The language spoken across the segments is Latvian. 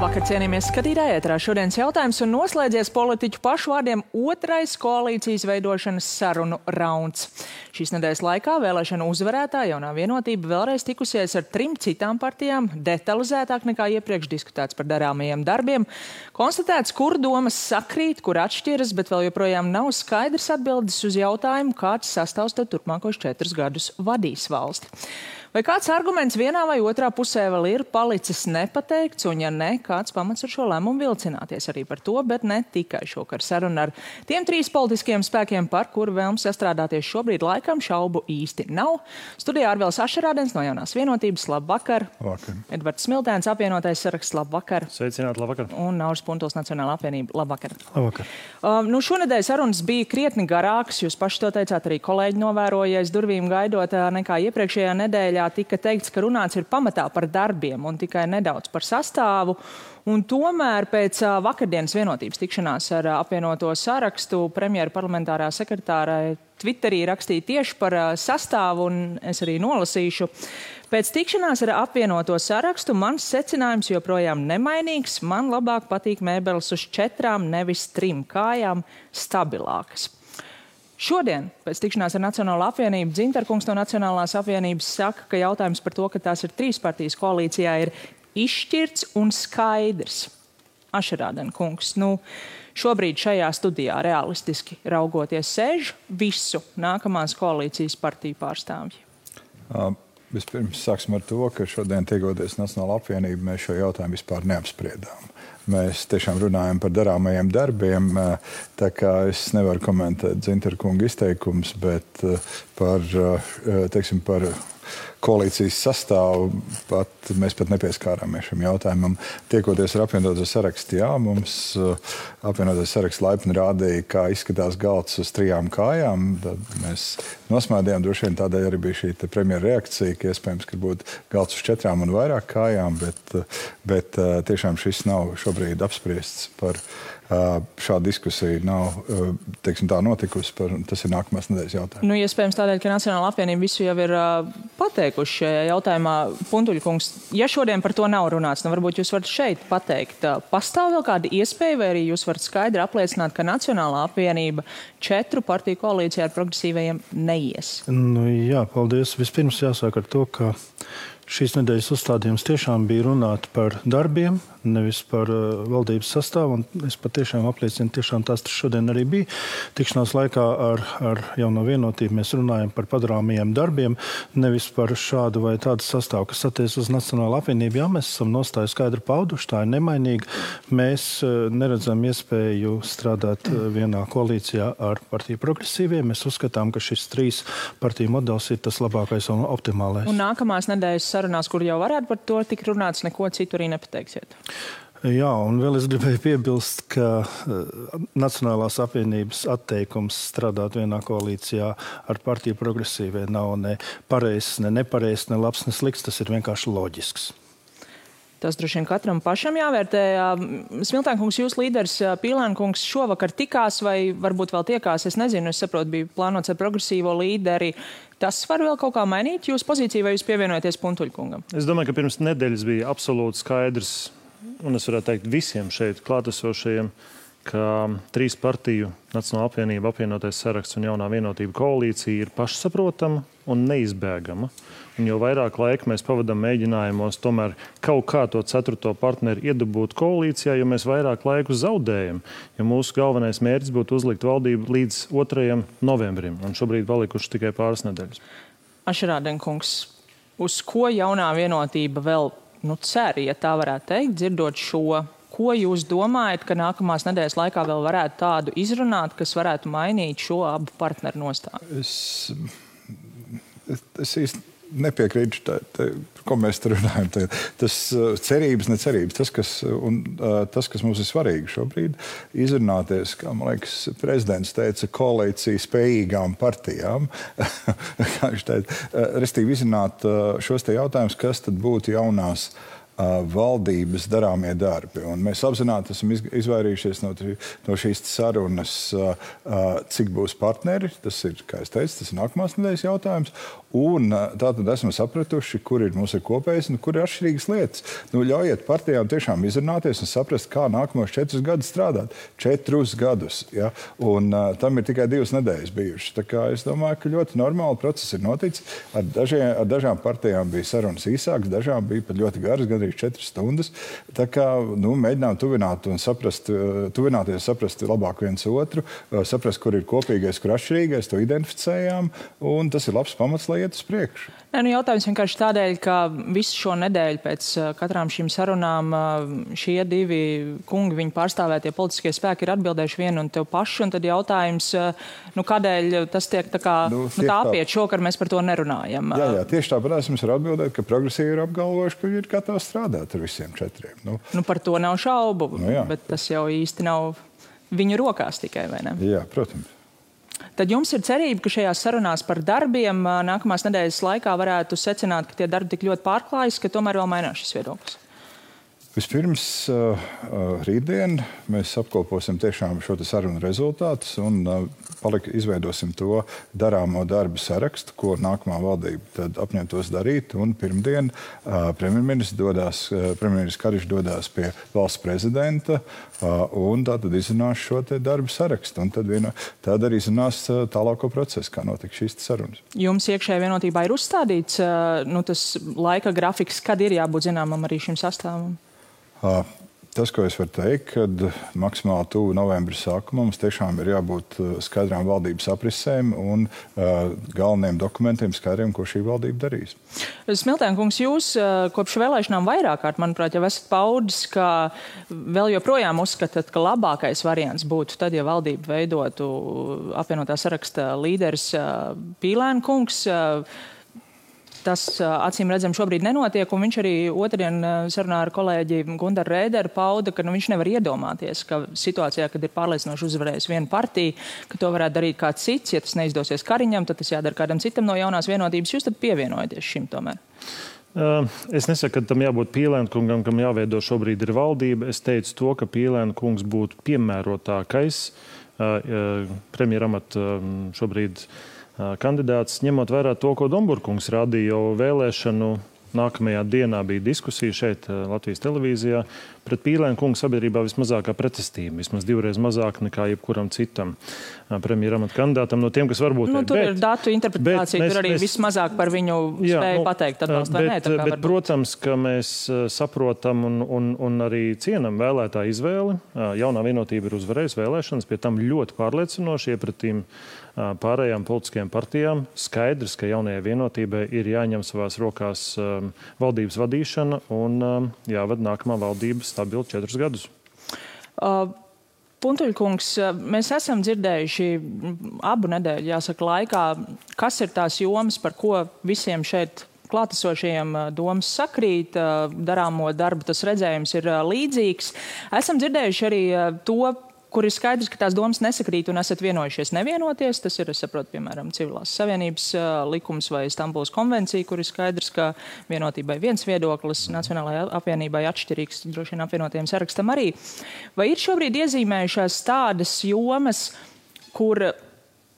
Vakar cienījamies skatītāji ētrā šodienas jautājums un noslēdzies politiķu pašu vārdiem otrais koalīcijas veidošanas sarunu rauns. Šīs nedēļas laikā vēlēšana uzvarētāja jaunā vienotība vēlreiz tikusies ar trim citām partijām, detalizētāk nekā iepriekš diskutēts par darāmajiem darbiem, konstatēts, kur domas sakrīt, kur atšķiras, bet vēl joprojām nav skaidrs atbildes uz jautājumu, kāds sastāvs tad turpmākos četrus gadus vadīs valsti. Vai kāds arguments vienā vai otrā pusē vēl ir palicis nepateikts, un ja ne, kāds pamats ar šo lēmumu vilcināties arī par to, bet ne tikai šokar sarunu ar tiem trīs politiskiem spēkiem, par kuru vēlmu sastrādāties šobrīd laikam šaubu īsti nav. Studijā Arvils Ašerādens no jaunās vienotības, labvakar. Labvakar. Edvards Smiltēns, apvienotais saraksts, labvakar. Sveicināt, labvakar. Un Nauris Puntos, Nacionāla apvienība, labvakar. Labvakar. Um, nu, šonadēļ sarunas bija krietni garākas. Jūs paši to teicāt, arī kolēģi novērojies durvīm gaidot nekā iepriekšējā nedēļā nedēļā tika teikts, ka runāts ir pamatā par darbiem un tikai nedaudz par sastāvu. Un tomēr pēc vakardienas vienotības tikšanās ar apvienoto sarakstu premjeru parlamentārā sekretārai Twitterī rakstīja tieši par sastāvu, un es arī nolasīšu. Pēc tikšanās ar apvienoto sarakstu mans secinājums joprojām nemainīgs. Man labāk patīk mēbeles uz četrām, nevis trim kājām, stabilākas. Šodien, pēc tikšanās ar Nacionālo apvienību, Dzintarkungs no Nacionālās apvienības saka, ka jautājums par to, ka tās ir trīs partijas koalīcijā, ir izšķirts un skaidrs. Ašerādena kungs, nu, šobrīd šajā studijā realistiski raugoties sēž visu nākamās koalīcijas partiju pārstāvji. Uh. Vispirms sāksim ar to, ka šodien, tiekoties Nacionālajā apvienībā, mēs šo jautājumu vispār neapspriedām. Mēs tiešām runājam par darāmajiem darbiem. Tā kā es nevaru komentēt Zintra kunga izteikumus, bet par, teiksim, par koalīcijas sastāvu pat, mēs pat nepieskārāmies šim jautājumam. Tiekoties ar apvienoto sarakstu, jā, mums uh, apvienotais saraksts laipni rādīja, kā izskatās galds uz trijām kājām. Tad mēs nosmādījām, droši vien tādēļ arī bija šī premjera reakcija, ka iespējams, ka būtu galds uz četrām un vairāk kājām, bet, uh, bet uh, tiešām šis nav šobrīd apspriests par šāda diskusija nav teiksim, notikusi. Par, tas ir nākamās nedēļas jautājums. Nu, iespējams, tādēļ, ka Nacionāla apvienība visu jau ir pateikuši šajā jautājumā. Puntuļkungs, ja šodien par to nav runāts, nu varbūt jūs varat šeit pateikt, pastāv vēl kāda iespēja, vai arī jūs varat skaidri apliecināt, ka Nacionālā apvienība četru partiju koalīcijā ar progresīvajiem neies? Nu, jā, paldies. Vispirms jāsāk ar to, ka šīs nedēļas uzstādījums tiešām bija runāt par darbiem, nevis par uh, valdības sastāvu. Es patiešām apliecinu, ka tas šodien arī bija. Tikšanās laikā ar, ar jauno vienotību mēs runājam par padarāmajiem darbiem, nevis par šādu vai tādu sastāvu, kas attiecas uz Nacionālo apvienību. Jā, mēs esam nostāju skaidri pauduši, tā ir nemainīga. Mēs uh, neredzam iespēju strādāt uh, vienā koalīcijā ar partiju progresīviem. Mēs uzskatām, ka šis trīs partiju modelis ir tas labākais un optimālais. Un nākamās nedēļas sarunās, kur jau varētu par to tik runāts, neko citu arī nepateiksiet. Jā, un vēl es gribēju piebilst, ka uh, Nacionālās apvienības atteikums strādāt vienā koalīcijā ar partiju progresīvie nav ne pareizs, ne nepareizs, ne labs, ne slikts. Tas ir vienkārši loģisks. Tas droši vien katram pašam jāvērtē. Smiltēnkungs, jūs līderis Pīlēnkungs šovakar tikās vai varbūt vēl tiekās, es nezinu, es saprotu, bija plānots ar progresīvo līderi. Tas var vēl kaut kā mainīt jūsu pozīciju vai jūs pievienojaties Puntuļkungam? Es domāju, ka pirms nedēļas bija absolūti skaidrs un es varētu teikt visiem šeit klātesošajiem, ka trīs partiju Nacionāla apvienība, apvienotais saraksts un jaunā vienotība koalīcija ir pašsaprotama un neizbēgama. Un jo vairāk laika mēs pavadām mēģinājumos tomēr kaut kā to ceturto partneri iedabūt koalīcijā, jo mēs vairāk laiku zaudējam. Jo mūsu galvenais mērķis būtu uzlikt valdību līdz 2. novembrim, un šobrīd palikuši tikai pāris nedēļas. Ašrādenkungs, uz ko jaunā vienotība vēl nu, cer, ja tā varētu teikt, dzirdot šo. Ko jūs domājat, ka nākamās nedēļas laikā vēl varētu tādu izrunāt, kas varētu mainīt šo abu partneru nostāju? Es, es, es īsti nepiekrītu, tā, ko mēs tur runājam. Tā, tas uh, cerības, necerības, tas kas, un, uh, tas, kas mums ir svarīgi šobrīd, izrunāties, kā man liekas, prezidents teica, koalīcija spējīgām partijām. uh, restīvi izrunāt šos jautājumus, kas tad būtu jaunās valdības darāmie darbi. Un mēs apzināti esam izvairījušies no, no šīs sarunas, cik būs partneri. Tas ir, kā es teicu, tas ir nākamās nedēļas jautājums. Un tātad esam sapratuši, kur ir mūsu kopējais un kur ir atšķirīgas lietas. Nu, ļaujiet partijām tiešām izrunāties un saprast, kā nākamos četrus gadus strādāt. Četrus gadus. Ja? Un, uh, tam ir tikai divas nedēļas bijušas. Es domāju, ka ļoti normāli process ir noticis. Ar, dažie, ar dažām partijām bija sarunas īsākas, dažām bija pat ļoti garas, gandrīz četras stundas. Tā kā nu, mēģinām tuvināt un saprast, tuvināties, saprast labāk viens otru, saprast, kur ir kopīgais, kur atšķirīgais, to identificējām. Tas ir labs pamats, lai iet uz priekšu. Nē, nu jautājums vienkārši tādēļ, ka visu šo nedēļu pēc katrām šīm sarunām šie divi kungi, viņu pārstāvētie politiskie spēki ir atbildējuši vienu un tev pašu. Un tad jautājums, nu, kādēļ tas tiek tā kā nu, nu, tā apiet šokar, mēs par to nerunājam. Jā, jā tieši tāpat es jums varu atbildēt, ka progresīvi ir apgalvojuši, ka ir gatavi strādāt ar visiem četriem. Nu, nu par to nav šaubu, nu, jā. bet tas jau īsti nav viņu rokās tikai, vai ne? Jā, protams. Tad jums ir cerība, ka šajās sarunās par darbiem nākamās nedēļas laikā varētu secināt, ka tie darbi tik ļoti pārklājas, ka tomēr vēl mainās šis viedoklis. Vispirms, uh, rītdien mēs apkoposim šo sarunu rezultātus un uh, palika, izveidosim to darāmo darbu sarakstu, ko nākamā valdība apņemtos darīt. Pirmdien premjerministrs premjerministrs Kariņš dodās pie valsts prezidenta un izrunās šo darbu sarakstu. Tad, viena, tad arī zinās tālāko procesu, kā notiks šīs sarunas. Jums iekšējā vienotībā ir uzstādīts nu, tas laika grafiks, kad ir jābūt zināmam arī šim sastāvam. Tas, ko es varu teikt, kad maksimāli tuvu novembra sākumam mums tiešām ir jābūt skaidrām valdības aprisēm un uh, galvenajiem dokumentiem skaidriem, ko šī valdība darīs. Smiltēn kungs, jūs kopš vēlēšanām vairāk kārt, manuprāt, jau esat paudis, ka vēl joprojām uzskatāt, ka labākais variants būtu tad, ja valdību veidotu apvienotā saraksta līderis uh, Pīlēn kungs. Uh, Tas acīm redzam šobrīd nenotiek, viņš arī otrdien sarunā ar kolēģi Gundaru Rēderu pauda, ka nu, viņš nevar iedomāties, ka situācijā, kad ir pārliecinoši uzvarējis viena partija, ka to varētu darīt kāds cits. Ja tas neizdosies Kariņam, tad tas jādara kādam citam no jaunās vienotības. Jūs tad pievienojaties šim tomēr. Es nesaku, ka tam jābūt Pīlēna kungam, kam jāveido šobrīd ir valdība. Es teicu to, ka Pīlēna kungs būtu piemērotākais premjeramata šobrīd kandidāts, ņemot vērā to, ko Domburkungs rādīja jau vēlēšanu Nākamajā dienā bija diskusija šeit, Latvijas televīzijā. Pret Pīlēnu kungu sabiedrībā vismazākā pretestība, vismaz divreiz mazāk nekā jebkuram citam premjeramata kandidātam no tiem, kas varbūt nu, tur bet, ir datu interpretācija, mēs, tur arī mēs, vismazāk par viņu jā, spēju nu, pateikt atbalstu vai nē. Bet, bet protams, ka mēs saprotam un, un, un arī cienam vēlētāju izvēli. Jaunā vienotība ir uzvarējusi vēlēšanas, pie tam ļoti pārliecinoši iepratīm pārējām politiskajām partijām. Skaidrs, ka jaunajai vienotībai ir jāņem savās rokās valdības vadīšana un jāvada nākamā valdība stabili četrus gadus. Uh. Puntuļkungs, mēs esam dzirdējuši abu nedēļu, jāsaka, laikā, kas ir tās jomas, par ko visiem šeit klātesošajiem domas sakrīt, darāmo darbu tas redzējums ir līdzīgs. Esam dzirdējuši arī to kur ir skaidrs, ka tās domas nesakrīt un esat vienojušies nevienoties. Tas ir, saprotu, piemēram, civilās savienības likums vai Stambulas konvencija, kur ir skaidrs, ka vienotībai viens viedoklis, Nacionālajai apvienībai atšķirīgs, droši vien apvienotiem sarakstam arī. Vai ir šobrīd iezīmējušās tādas jomas, kur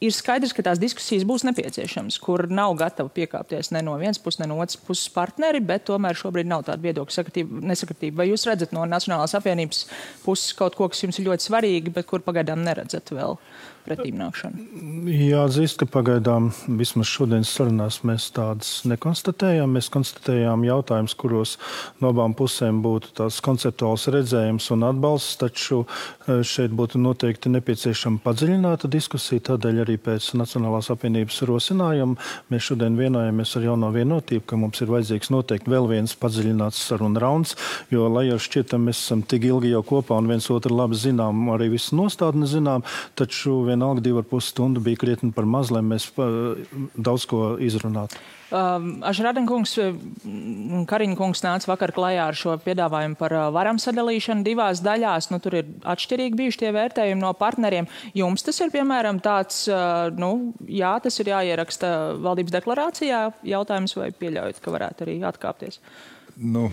ir skaidrs, ka tās diskusijas būs nepieciešamas, kur nav gatavi piekāpties ne no vienas puses, ne no otras puses partneri, bet tomēr šobrīd nav tāda viedokļa nesakritība. Vai jūs redzat no Nacionālās apvienības puses kaut ko, kas jums ir ļoti svarīgi, bet kur pagaidām neredzat vēl? Pretīm nākšanu? Jāatzīst, ka pagaidām vismaz šodienas sarunās mēs tādas nekonstatējām. Mēs konstatējām jautājumus, kuros no abām pusēm būtu tāds konceptuāls redzējums un atbalsts, taču e, šeit būtu noteikti nepieciešama padziļināta diskusija. Tādēļ arī pēc Nacionālās apvienības rosinājuma mēs šodien vienojāmies ar jauno vienotību, ka mums ir vajadzīgs noteikti vēl viens padziļināts sarunu rauns, jo, lai jau šķietam, mēs esam tik ilgi jau kopā un viens otru labi zinām, arī visu nostādni zinām, taču vienalga divi ar pus stundu bija krietni par maz, lai mēs daudz ko izrunātu. Um, Ašradenkungs, Kariņkungs nāca vakar klajā ar šo piedāvājumu par uh, varam sadalīšanu divās daļās. Nu, tur ir atšķirīgi bijuši tie vērtējumi no partneriem. Jums tas ir, piemēram, tāds, uh, nu, jā, tas ir jāieraksta valdības deklarācijā jautājums, vai pieļaujat, ka varētu arī atkāpties? Nu,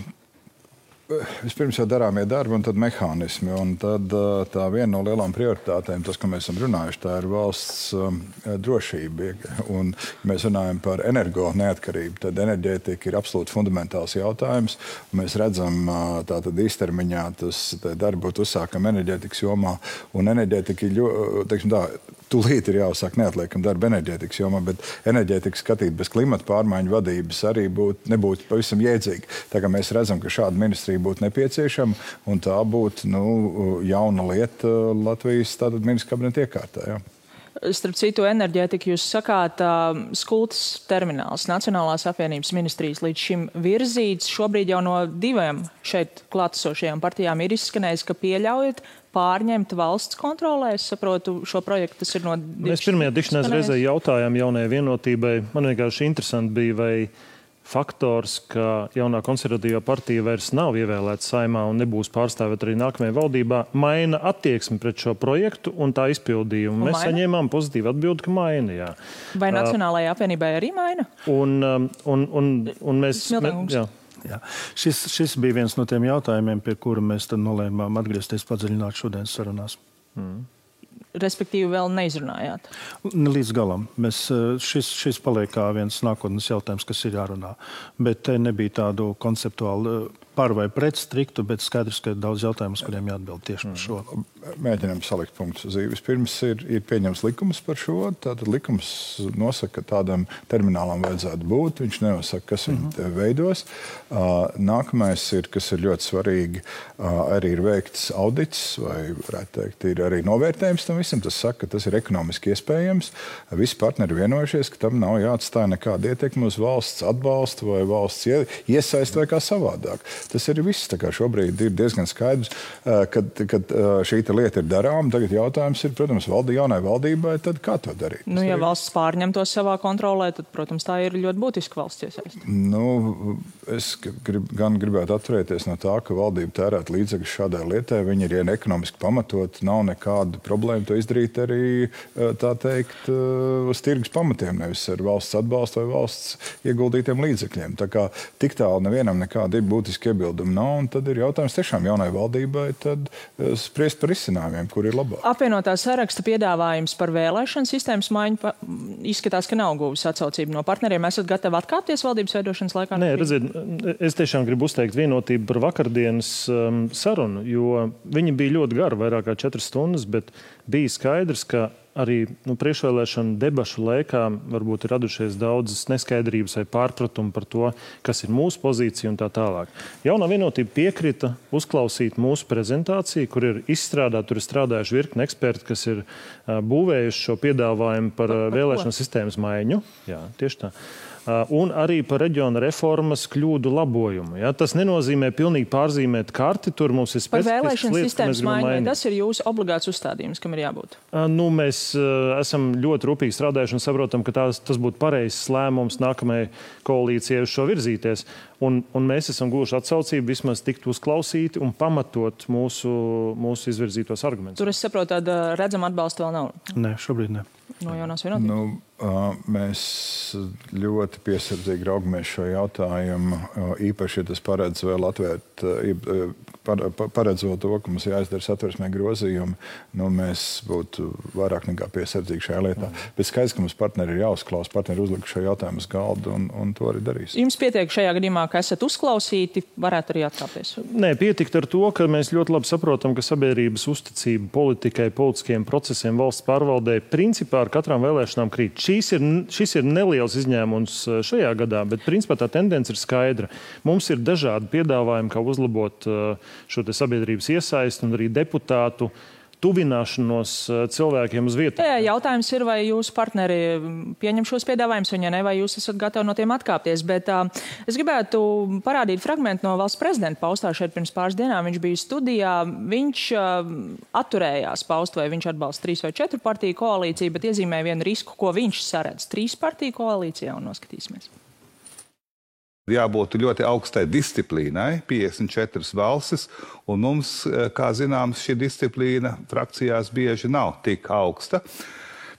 vispirms jau darāmie darbi un tad mehānismi. Un tad tā viena no lielām prioritātēm, tas, ko mēs esam runājuši, tā ir valsts um, drošība. Un, ja mēs runājam par energo neatkarību, tad enerģētika ir absolūti fundamentāls jautājums. Mēs redzam, tātad īstermiņā tas darbi būtu uzsākami enerģētikas jomā. Un enerģētika ir ļoti, tā, Tūlīt ir jāuzsāk neatliekama darba enerģētikas jomā, bet enerģētikas skatīt bez klimata pārmaiņu vadības arī būt, nebūtu pavisam jēdzīgi. Tā kā mēs redzam, ka šāda ministrija būtu nepieciešama un tā būtu nu, jauna lieta Latvijas ministra kabineta iekārtā. Jā. Starp citu, enerģētika jūs sakāt, uh, skultas termināls Nacionālās apvienības ministrijas līdz šim virzīts. Šobrīd jau no diviem šeit klātesošajām partijām ir izskanējis, ka pieļaujat pārņemt valsts kontrolē? Es saprotu, šo projektu tas ir no. Mēs pirmajā tikšanās reizē jautājām jaunajai vienotībai. Man vienkārši interesanti bija, vai faktors, ka jaunā konservatīvā partija vairs nav ievēlēta saimā un nebūs pārstāvēta arī nākamajā valdībā, maina attieksmi pret šo projektu un tā izpildījumu. Un Mēs maina? saņēmām pozitīvu atbildi, ka maina. Jā. Vai Nacionālajai apvienībai arī maina? Un, um, un, un, un mēs. Mē, Jā. Šis, šis bija viens no tiem jautājumiem, pie kura mēs nolēmām atgriezties padziļināt šodienas sarunās. Mm. Respektīvi, vēl neizrunājāt? Līdz galam. Mēs, eh, šis, šis paliek kā viens nākotnes jautājums, kas ir jārunā. Bet te nebija tādu konceptuālu par vai pret striktu, bet skaidrs, ka ir daudz jautājumu, uz kuriem jāatbild tieši par šo. Mm. Mēģinām salikt punktus uz īvis. Pirms ir, ir pieņems likums par šo. Tātad likums nosaka, ka tādam terminālam vajadzētu būt. Viņš nenosaka, kas mm -hmm. viņu veidos. Uh, nākamais ir, kas ir ļoti svarīgi, uh, arī ir veikts audits vai, varētu teikt, ir arī novērtējums tam visam. Tas saka, ka tas ir ekonomiski iespējams. Visi partneri vienojušies, ka tam nav jāatstāj nekāda ietekme uz valsts atbalstu vai valsts iesaistu vai kā savādāk. Tas arī viss. Šobrīd ir diezgan skaidrs, ka šī lieta ir darāma. Tagad jautājums ir, protams, valdi, jaunai valdībai, kā to darīt. Nu, ja valsts pārņem to savā kontrolē, tad, protams, tā ir ļoti būtiska valsts iesaiste. Nu, es grib, gan gribētu atturēties no tā, ka valdība tērētu līdzekļus šādai lietai. Viņi ir ja ekonomiski pamatot, nav nekāda problēma to izdarīt arī teikt uz tirgus pamatiem, nevis ar valsts atbalstu vai valsts ieguldītiem līdzekļiem. Tā kā tik tālu nevienam nekāda ir būtiska iebildumu nav. Tad ir jautājums tiešām jaunai valdībai eh, spriest par izcinājumiem, kur ir labāk. Apvienotā saraksta piedāvājums par vēlēšanu sistēmas maiņu izskatās, ka nav guvis atsaucību no partneriem. Esat gatavi atkāpties valdības veidošanas laikā? Nē, redziet, es tiešām gribu uzteikt vienotību par vakardienas um, sarunu, jo viņi bija ļoti gara, vairāk kā četras stundas, bet bija skaidrs, ka arī nu, priekšvēlēšana debašu laikā varbūt ir radušies daudzas neskaidrības vai pārpratumi par to, kas ir mūsu pozīcija un tā tālāk. Jaunā vienotība piekrita uzklausīt mūsu prezentāciju, kur ir izstrādāta, tur ir strādājuši virkni eksperti, kas ir būvējuši šo piedāvājumu par uh, vēlēšanu sistēmas maiņu. Jā, tieši tā. Uh, un arī par reģiona reformas kļūdu labojumu. Ja? Tas nenozīmē pilnīgi pārzīmēt karti. Tur mums ir specifisks lietas, sistēmas maiņa. Tas ir jūsu obligāts uzstādījums, kam ir jābūt. Uh, nu, mēs uh, esam ļoti rūpīgi strādājuši un saprotam, ka tās, tas būtu pareizs lēmums nākamajai koalīcijai uz šo virzīties. Un, un mēs esam guvuši atsaucību vismaz tikt uzklausīti un pamatot mūsu, mūsu izvirzītos argumentus. Tur es saprotu, tāda redzama atbalsta vēl nav. Nē, šobrīd ne. No jaunās vienotības. Nu, Mēs ļoti piesardzīgi raugamies šo jautājumu. Īpaši, ja tas paredz vēl atvērt, paredzot to, ka mums jāizdara satversmē grozījumi, nu, mēs būtu vairāk nekā piesardzīgi šajā lietā. Mm. Bet skaidrs, ka mums partneri ir jāuzklausa, partneri uzlika šo jautājumu uz galda un, un to arī darīs. Jums pietiek šajā gadījumā, ka esat uzklausīti, varētu arī atkāpties? Nē, pietikt ar to, ka mēs ļoti labi saprotam, ka sabiedrības uzticība politikai, politiskiem procesiem, valsts pārvaldē principā ar katrām vēlēšanām krīt ir, šis ir neliels izņēmums eh, šajā gadā, bet principā tā tendence ir skaidra. Mums ir dažādi piedāvājumi, kā uzlabot eh, šo sabiedrības iesaistu un arī deputātu tuvināšanos eh, cilvēkiem uz vietas. Jā, jautājums ir, vai jūsu partneri pieņem šos piedāvājumus, un ja ne, vai jūs esat gatavi no tiem atkāpties. Bet uh, es gribētu parādīt fragment no valsts prezidenta paustā šeit pirms pāris dienām. Viņš bija studijā, viņš uh, atturējās paust, vai viņš atbalsta trīs vai četru partiju koalīciju, bet iezīmēja vienu risku, ko viņš saredz trīs partiju koalīcijā, un noskatīsimies jābūt ļoti augstai disciplīnai, 54 valstis, un mums, eh, kā zināms, šī disciplīna frakcijās bieži nav tik augsta.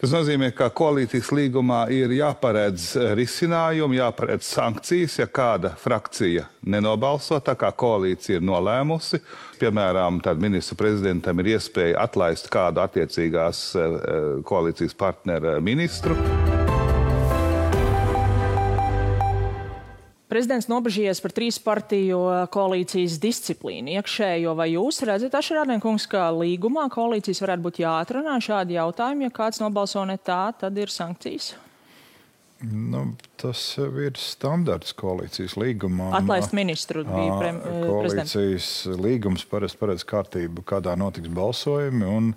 Tas nozīmē, ka koalīcijas līgumā ir jāparedz risinājumi, jāparedz sankcijas, ja kāda frakcija nenobalso tā, kā koalīcija ir nolēmusi. Piemēram, tad ministru prezidentam ir iespēja atlaist kādu attiecīgās koalīcijas partneru ministru. Prezidents nobežījies par trīs partiju koalīcijas disciplīnu iekšējo. Vai jūs redzat, Ašrādiekungs, ka līgumā koalīcijas varētu būt jāatrunā šādi jautājumi, ja kāds nobalso ne tā, tad ir sankcijas? Nu, tas ir standarts koalīcijas līgumā. Atlaist ministru bija prem, koalīcijas prezidents. līgums parasti paredz kārtību, kādā notiks balsojumi, un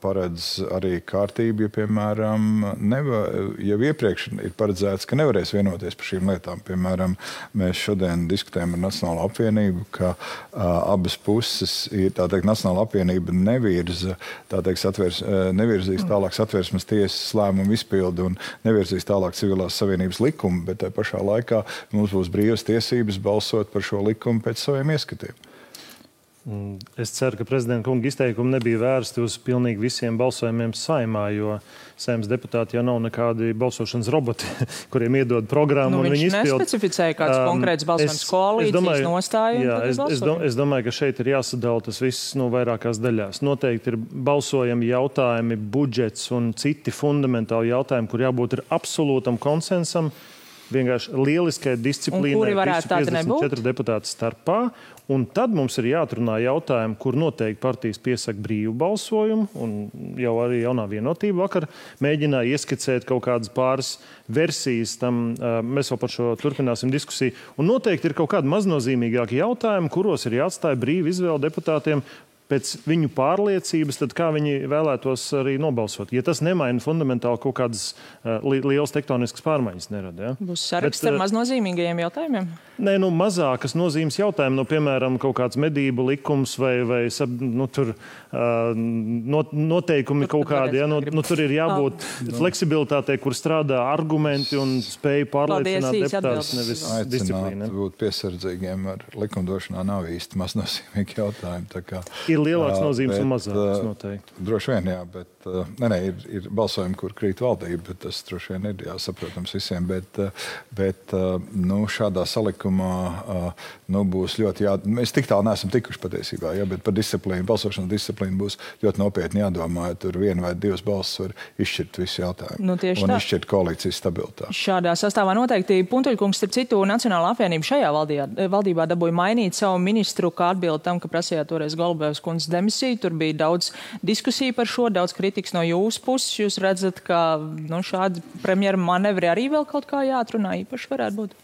paredz arī kārtību, ja, piemēram, neva, jau iepriekš ir paredzēts, ka nevarēs vienoties par šīm lietām. Piemēram, mēs šodien diskutējam ar Nacionālo apvienību, ka abas puses ir, tā teikt, Nacionāla apvienība nevirza, tā teikt, atvērs, nevirzīs tālāk satversmes tiesas lēmumu izpildu un nevirzīs tālāk civilās savienības Savienības likumu, bet tajā pašā laikā mums būs brīvas tiesības balsot par šo likumu pēc saviem ieskatiem. Es ceru, ka prezidenta kunga izteikumi nebija vērsti uz pilnīgi visiem balsojumiem saimā, jo saimnes deputāti jau nav nekādi balsošanas roboti, kuriem iedod programmu. Nu, viņš nespecificēja kāds um, konkrēts balsojums koalīcijas nostāju. Jā, es, es, dom, es domāju, ka šeit ir jāsadala tas viss nu, vairākās daļās. Noteikti ir balsojami jautājumi, budžets un citi fundamentāli jautājumi, kur jābūt absolūtam konsensam vienkārši lieliskai disciplīnai. Kuri varētu tādi nebūt? Četri deputāti starpā. Un tad mums ir jāatrunā jautājumi, kur noteikti partijas piesaka brīvu balsojumu. Jau arī jaunā vienotība vakar mēģināja ieskicēt kaut kādas pāris versijas tam. Mēs vēl par šo turpināsim diskusiju. Un noteikti ir kaut kādi maznozīmīgāki jautājumi, kuros ir jāatstāja brīva izvēle deputātiem pēc viņu pārliecības, tad kā viņi vēlētos arī nobalsot. Ja tas nemaina fundamentāli kaut kādas uh, li lielas tektoniskas pārmaiņas, nerada. Ja? Būs saraksts Bet, ar maznozīmīgajiem jautājumiem? Nē, nu, mazākas nozīmes jautājumi, nu, piemēram, kaut kāds medību likums vai, vai nu, tur, uh, not, noteikumi tur, kaut kādi. Ja? Nu, nu, tur ir jābūt oh. fleksibilitātei, kur strādā argumenti un spēja pārliecināt deputātus, nevis disciplīnu. Būt piesardzīgiem ar likumdošanā nav īsti maznozīmīgi jautājumi. Ir lielāks nozīmes bet, un mazāks noteikti. Droši vien, jā, bet ne, ne, ir, ir balsojumi, kur krīt valdība, bet tas droši vien ir jāsaprotams visiem. Bet, bet nu, šādā salikumā nu, būs ļoti jā. Mēs tik tālu neesam tikuši patiesībā, ja, bet par disciplīnu, balsošanas disciplīnu būs ļoti nopietni jādomā. Ja tur viena vai divas balsis var izšķirt visu jautājumu. Nu, un tā. izšķirt koalīcijas stabilitāti. Šādā sastāvā noteikti Puntuļkungs, starp citu, Nacionāla apvienība šajā valdījā, valdībā dabūja mainīt savu ministru, kā atbildi tam, ka prasījāt toreiz Golubēvs kundzes demisiju. Tur bija daudz diskusiju par šo, daudz kritikas no jūsu puses. Jūs redzat, ka nu, šādi premjera manevri arī vēl kaut kā jāatrunā īpaši varētu būt.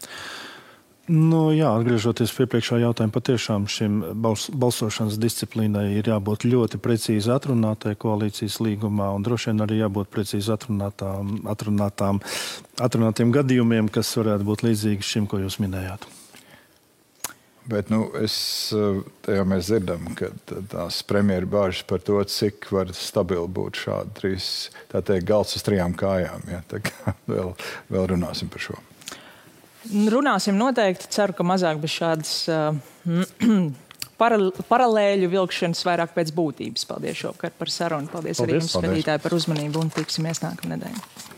Nu, jā, atgriežoties pie priekšā jautājuma, patiešām šim bals, balsošanas disciplīnai ir jābūt ļoti precīzi atrunātai koalīcijas līgumā, un droši vien arī jābūt precīzi atrunātām, atrunātām, atrunātiem gadījumiem, kas varētu būt līdzīgi šim, ko jūs minējāt. Bet nu, es, jau mēs dzirdam, ka tās premjeras bāžas par to, cik var stabili būt šādi trīs, tā teikt, galds uz trijām kājām. Ja? Tā kā vēl, vēl runāsim par šo. Runāsim noteikti. Ceru, ka mazāk bez šādas uh, paralēļu vilkšanas, vairāk pēc būtības. Paldies šovakar par sarunu. Paldies, Paldies. arī jums, skatītāji, par uzmanību un tiksimies nākamnedēļ.